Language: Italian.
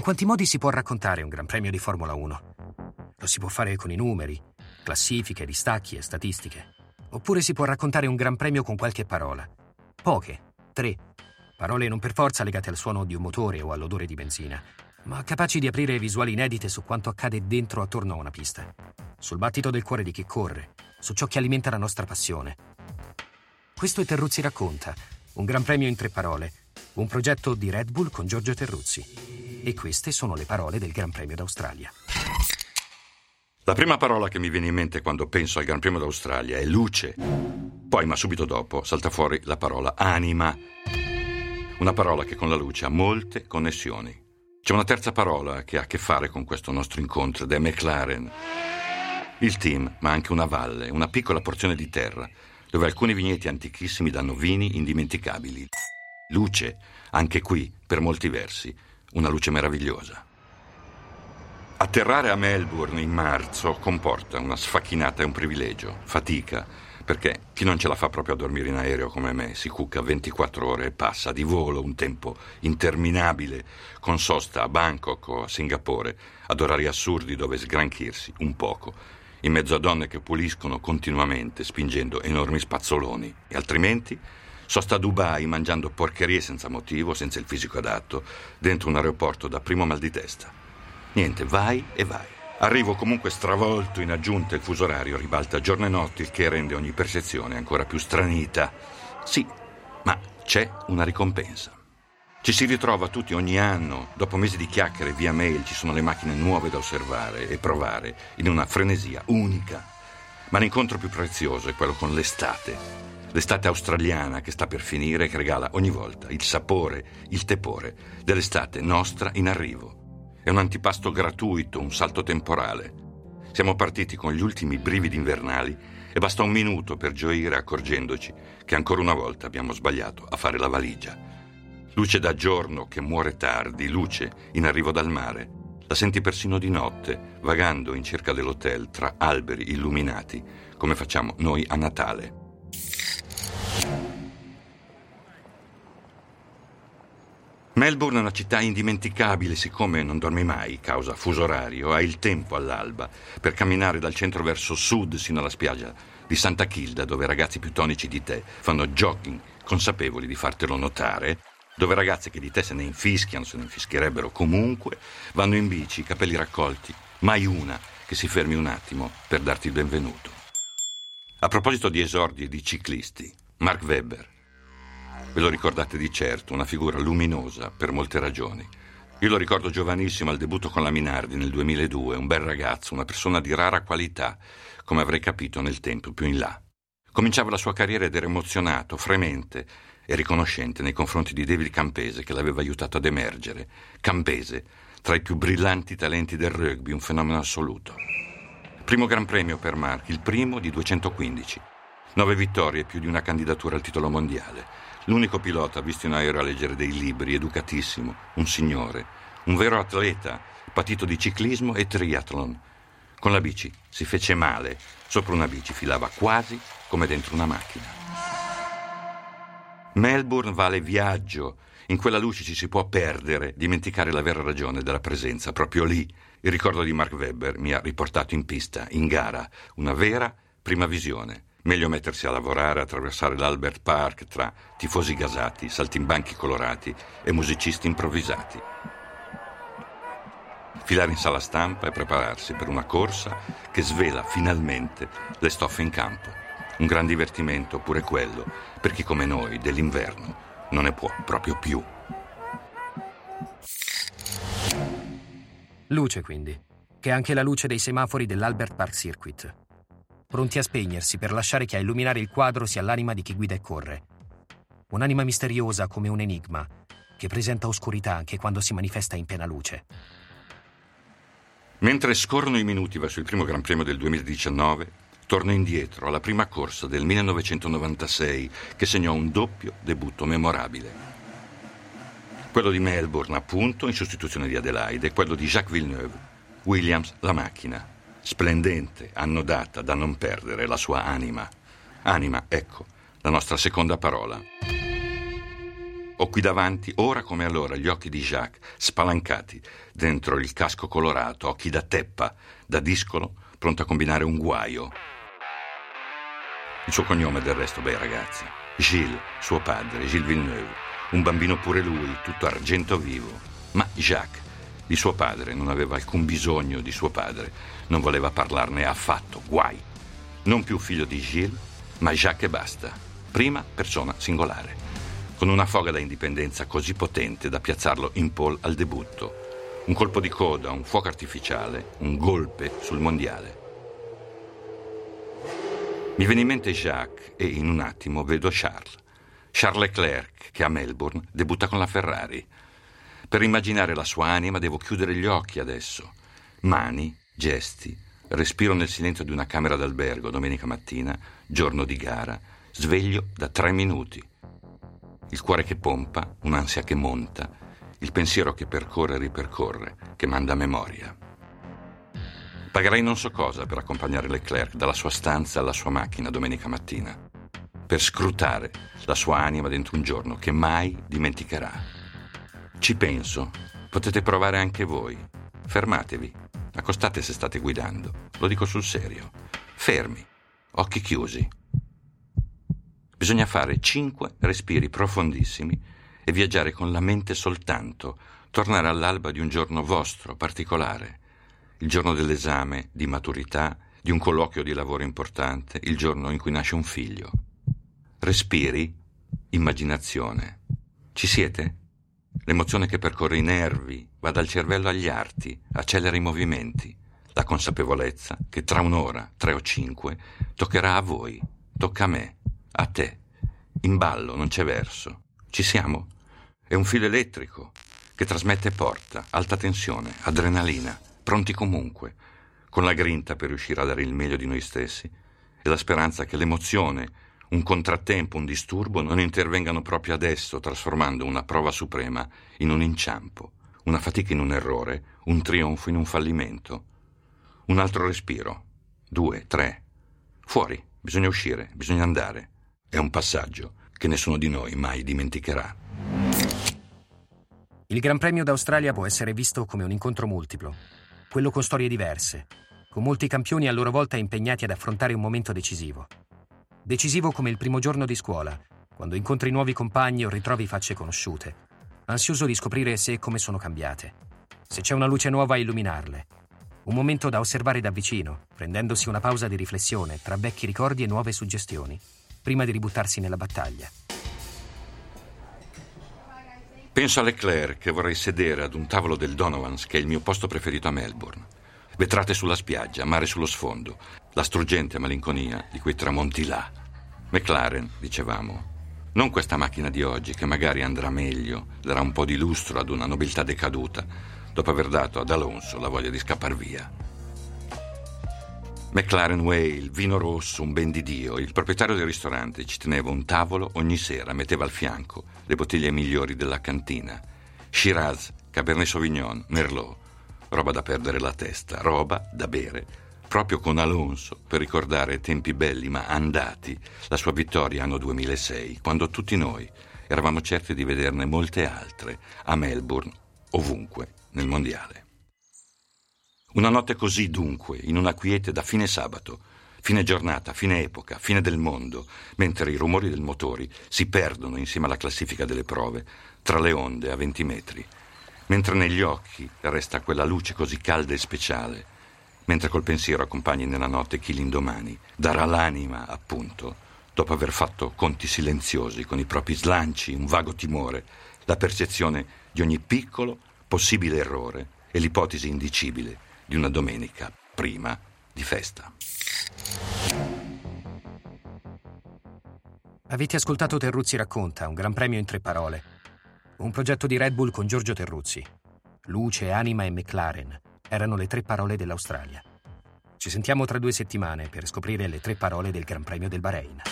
In quanti modi si può raccontare un Gran Premio di Formula 1? Lo si può fare con i numeri, classifiche, distacchi e statistiche. Oppure si può raccontare un Gran Premio con qualche parola. Poche, tre. Parole non per forza legate al suono di un motore o all'odore di benzina, ma capaci di aprire visuali inedite su quanto accade dentro attorno a una pista, sul battito del cuore di chi corre, su ciò che alimenta la nostra passione. Questo è Terruzzi racconta, un gran premio in tre parole, un progetto di Red Bull con Giorgio Terruzzi. E queste sono le parole del Gran Premio d'Australia. La prima parola che mi viene in mente quando penso al Gran Premio d'Australia è luce. Poi, ma subito dopo, salta fuori la parola anima. Una parola che con la luce ha molte connessioni. C'è una terza parola che ha a che fare con questo nostro incontro ed è McLaren. Il team, ma anche una valle, una piccola porzione di terra, dove alcuni vigneti antichissimi danno vini indimenticabili. Luce, anche qui, per molti versi, una luce meravigliosa. Atterrare a Melbourne in marzo comporta una sfacchinata e un privilegio, fatica, perché chi non ce la fa proprio a dormire in aereo come me si cucca 24 ore e passa di volo un tempo interminabile con sosta a Bangkok o a Singapore ad orari assurdi dove sgranchirsi un poco. In mezzo a donne che puliscono continuamente spingendo enormi spazzoloni. E altrimenti sosta a Dubai mangiando porcherie senza motivo, senza il fisico adatto, dentro un aeroporto da primo mal di testa. Niente, vai e vai. Arrivo comunque stravolto, in aggiunta il fuso orario ribalta giorno e notte, il che rende ogni percezione ancora più stranita. Sì, ma c'è una ricompensa. Ci si ritrova tutti ogni anno, dopo mesi di chiacchiere via mail ci sono le macchine nuove da osservare e provare in una frenesia unica. Ma l'incontro più prezioso è quello con l'estate. L'estate australiana che sta per finire e che regala ogni volta il sapore, il tepore dell'estate nostra in arrivo. È un antipasto gratuito, un salto temporale. Siamo partiti con gli ultimi brividi invernali e basta un minuto per gioire accorgendoci che ancora una volta abbiamo sbagliato a fare la valigia. Luce da giorno che muore tardi, luce in arrivo dal mare. La senti persino di notte, vagando in cerca dell'hotel tra alberi illuminati, come facciamo noi a Natale. Melbourne è una città indimenticabile, siccome non dormi mai, causa fuso orario, hai il tempo all'alba per camminare dal centro verso sud sino alla spiaggia di Santa Kilda, dove ragazzi più tonici di te fanno jogging, consapevoli di fartelo notare, dove ragazze che di te se ne infischiano, se ne infischierebbero comunque, vanno in bici, capelli raccolti, mai una che si fermi un attimo per darti il benvenuto. A proposito di esordi e di ciclisti, Mark Webber, Ve lo ricordate di certo, una figura luminosa per molte ragioni. Io lo ricordo giovanissimo al debutto con la Minardi nel 2002, un bel ragazzo, una persona di rara qualità, come avrei capito nel tempo più in là. Cominciava la sua carriera ed era emozionato, fremente e riconoscente nei confronti di David Campese che l'aveva aiutato ad emergere. Campese, tra i più brillanti talenti del rugby, un fenomeno assoluto. Primo Gran Premio per Mark, il primo di 215. Nove vittorie, più di una candidatura al titolo mondiale. L'unico pilota visto in aereo a leggere dei libri, educatissimo, un signore, un vero atleta, patito di ciclismo e triathlon. Con la bici si fece male, sopra una bici filava quasi come dentro una macchina. Melbourne vale viaggio, in quella luce ci si può perdere, dimenticare la vera ragione della presenza, proprio lì. Il ricordo di Mark Webber mi ha riportato in pista, in gara, una vera prima visione. Meglio mettersi a lavorare, attraversare l'Albert Park tra tifosi gasati, saltimbanchi colorati e musicisti improvvisati. Filare in sala stampa e prepararsi per una corsa che svela finalmente le stoffe in campo. Un gran divertimento pure quello per chi come noi dell'inverno non ne può proprio più. Luce quindi, che è anche la luce dei semafori dell'Albert Park Circuit pronti a spegnersi per lasciare che a illuminare il quadro sia l'anima di chi guida e corre. Un'anima misteriosa come un enigma, che presenta oscurità anche quando si manifesta in piena luce. Mentre scorrono i minuti verso il primo Gran Premio del 2019, torno indietro alla prima corsa del 1996 che segnò un doppio debutto memorabile. Quello di Melbourne, appunto, in sostituzione di Adelaide, e quello di Jacques Villeneuve, Williams la macchina splendente, annodata da non perdere la sua anima. Anima, ecco, la nostra seconda parola. Ho qui davanti, ora come allora, gli occhi di Jacques, spalancati, dentro il casco colorato, occhi da teppa, da discolo, pronto a combinare un guaio. Il suo cognome del resto, beh ragazzi, Gilles, suo padre, Gilles Villeneuve, un bambino pure lui, tutto argento vivo. Ma Jacques, di suo padre, non aveva alcun bisogno di suo padre, non voleva parlarne affatto, guai. Non più figlio di Gilles, ma Jacques e basta. Prima persona singolare con una foga da indipendenza così potente da piazzarlo in pole al debutto. Un colpo di coda, un fuoco artificiale, un golpe sul mondiale. Mi viene in mente Jacques e in un attimo vedo Charles. Charles Leclerc, che a Melbourne debutta con la Ferrari. Per immaginare la sua anima devo chiudere gli occhi adesso. Mani, gesti, respiro nel silenzio di una camera d'albergo domenica mattina, giorno di gara, sveglio da tre minuti il cuore che pompa, un'ansia che monta, il pensiero che percorre e ripercorre, che manda memoria. Pagherei non so cosa per accompagnare Leclerc dalla sua stanza alla sua macchina domenica mattina, per scrutare la sua anima dentro un giorno che mai dimenticherà. Ci penso, potete provare anche voi. Fermatevi, accostate se state guidando, lo dico sul serio. Fermi, occhi chiusi. Bisogna fare cinque respiri profondissimi e viaggiare con la mente soltanto, tornare all'alba di un giorno vostro, particolare, il giorno dell'esame, di maturità, di un colloquio di lavoro importante, il giorno in cui nasce un figlio. Respiri, immaginazione. Ci siete? L'emozione che percorre i nervi, va dal cervello agli arti, accelera i movimenti. La consapevolezza che tra un'ora, tre o cinque, toccherà a voi, tocca a me. A te. In ballo non c'è verso. Ci siamo? È un filo elettrico che trasmette porta alta tensione, adrenalina, pronti comunque, con la grinta per riuscire a dare il meglio di noi stessi e la speranza che l'emozione, un contrattempo, un disturbo non intervengano proprio adesso, trasformando una prova suprema in un inciampo, una fatica in un errore, un trionfo in un fallimento. Un altro respiro. Due, tre. Fuori, bisogna uscire, bisogna andare. È un passaggio che nessuno di noi mai dimenticherà. Il Gran Premio d'Australia può essere visto come un incontro multiplo, quello con storie diverse, con molti campioni a loro volta impegnati ad affrontare un momento decisivo. Decisivo come il primo giorno di scuola, quando incontri nuovi compagni o ritrovi facce conosciute, ansioso di scoprire se e come sono cambiate, se c'è una luce nuova a illuminarle. Un momento da osservare da vicino, prendendosi una pausa di riflessione tra vecchi ricordi e nuove suggestioni prima di ributtarsi nella battaglia. Penso a Leclerc che vorrei sedere ad un tavolo del Donovans, che è il mio posto preferito a Melbourne. Vetrate sulla spiaggia, mare sullo sfondo, la struggente malinconia di quei tramonti là. McLaren, dicevamo. Non questa macchina di oggi, che magari andrà meglio, darà un po' di lustro ad una nobiltà decaduta, dopo aver dato ad Alonso la voglia di scappar via. McLaren il vino rosso, un ben di Dio. Il proprietario del ristorante ci teneva un tavolo ogni sera, metteva al fianco le bottiglie migliori della cantina. Shiraz, Cabernet Sauvignon, Merlot. Roba da perdere la testa, roba da bere. Proprio con Alonso, per ricordare tempi belli ma andati, la sua vittoria anno 2006, quando tutti noi eravamo certi di vederne molte altre, a Melbourne, ovunque, nel mondiale. Una notte così dunque, in una quiete da fine sabato, fine giornata, fine epoca, fine del mondo, mentre i rumori del motori si perdono insieme alla classifica delle prove, tra le onde a 20 metri, mentre negli occhi resta quella luce così calda e speciale, mentre col pensiero accompagni nella notte chi l'indomani darà l'anima, appunto, dopo aver fatto conti silenziosi con i propri slanci, un vago timore, la percezione di ogni piccolo possibile errore e l'ipotesi indicibile di una domenica prima di festa. Avete ascoltato Terruzzi racconta, un gran premio in tre parole. Un progetto di Red Bull con Giorgio Terruzzi. Luce, anima e McLaren erano le tre parole dell'Australia. Ci sentiamo tra due settimane per scoprire le tre parole del Gran Premio del Bahrain.